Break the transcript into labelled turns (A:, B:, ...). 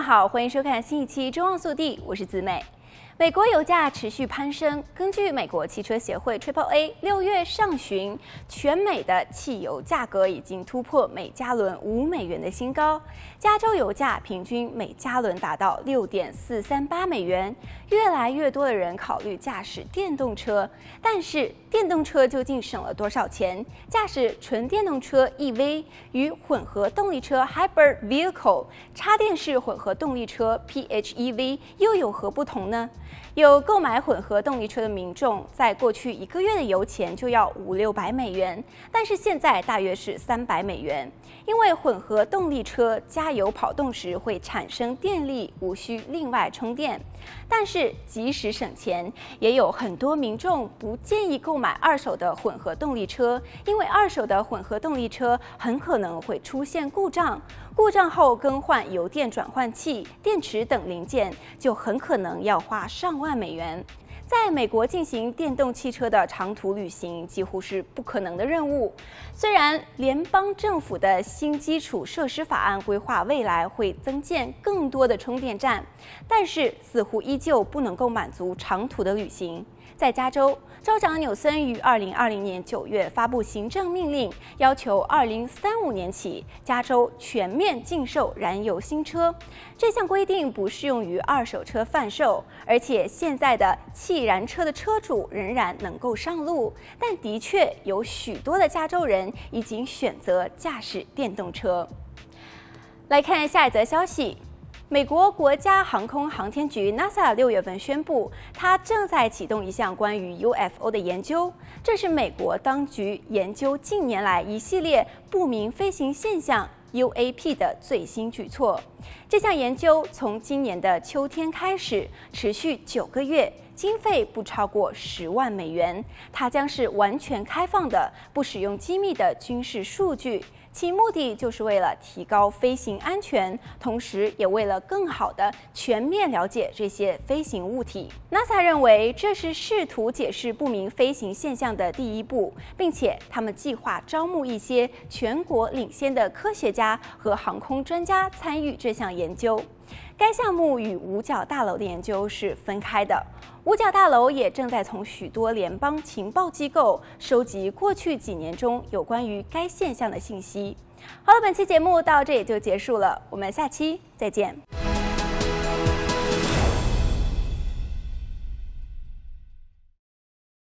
A: 好，欢迎收看新一期《中望速递》，我是子美。美国油价持续攀升。根据美国汽车协会 Triple A，六月上旬，全美的汽油价格已经突破每加仑五美元的新高。加州油价平均每加仑达到六点四三八美元。越来越多的人考虑驾驶电动车，但是电动车究竟省了多少钱？驾驶纯电动车 （EV） 与混合动力车 （Hybrid Vehicle）、插电式混合动力车 （PHEV） 又有何不同呢？有购买混合动力车的民众，在过去一个月的油钱就要五六百美元，但是现在大约是三百美元。因为混合动力车加油跑动时会产生电力，无需另外充电。但是即使省钱，也有很多民众不建议购买二手的混合动力车，因为二手的混合动力车很可能会出现故障，故障后更换油电转换器、电池等零件，就很可能要花上万美元。在美国进行电动汽车的长途旅行几乎是不可能的任务。虽然联邦政府的新基础设施法案规划未来会增建更多的充电站，但是似乎依旧不能够满足长途的旅行。在加州，州长纽森于二零二零年九月发布行政命令，要求二零三五年起，加州全面禁售燃油新车。这项规定不适用于二手车贩售，而且现在的汽燃车的车主仍然能够上路。但的确有许多的加州人已经选择驾驶电动车。来看下一则消息。美国国家航空航天局 NASA 六月份宣布，它正在启动一项关于 UFO 的研究。这是美国当局研究近年来一系列不明飞行现象 UAP 的最新举措。这项研究从今年的秋天开始，持续九个月，经费不超过十万美元。它将是完全开放的，不使用机密的军事数据。其目的就是为了提高飞行安全，同时也为了更好地全面了解这些飞行物体。NASA 认为这是试图解释不明飞行现象的第一步，并且他们计划招募一些全国领先的科学家和航空专家参与这项研究。该项目与五角大楼的研究是分开的。五角大楼也正在从许多联邦情报机构收集过去几年中有关于该现象的信息。好了，本期节目到这也就结束了，我们下期再见。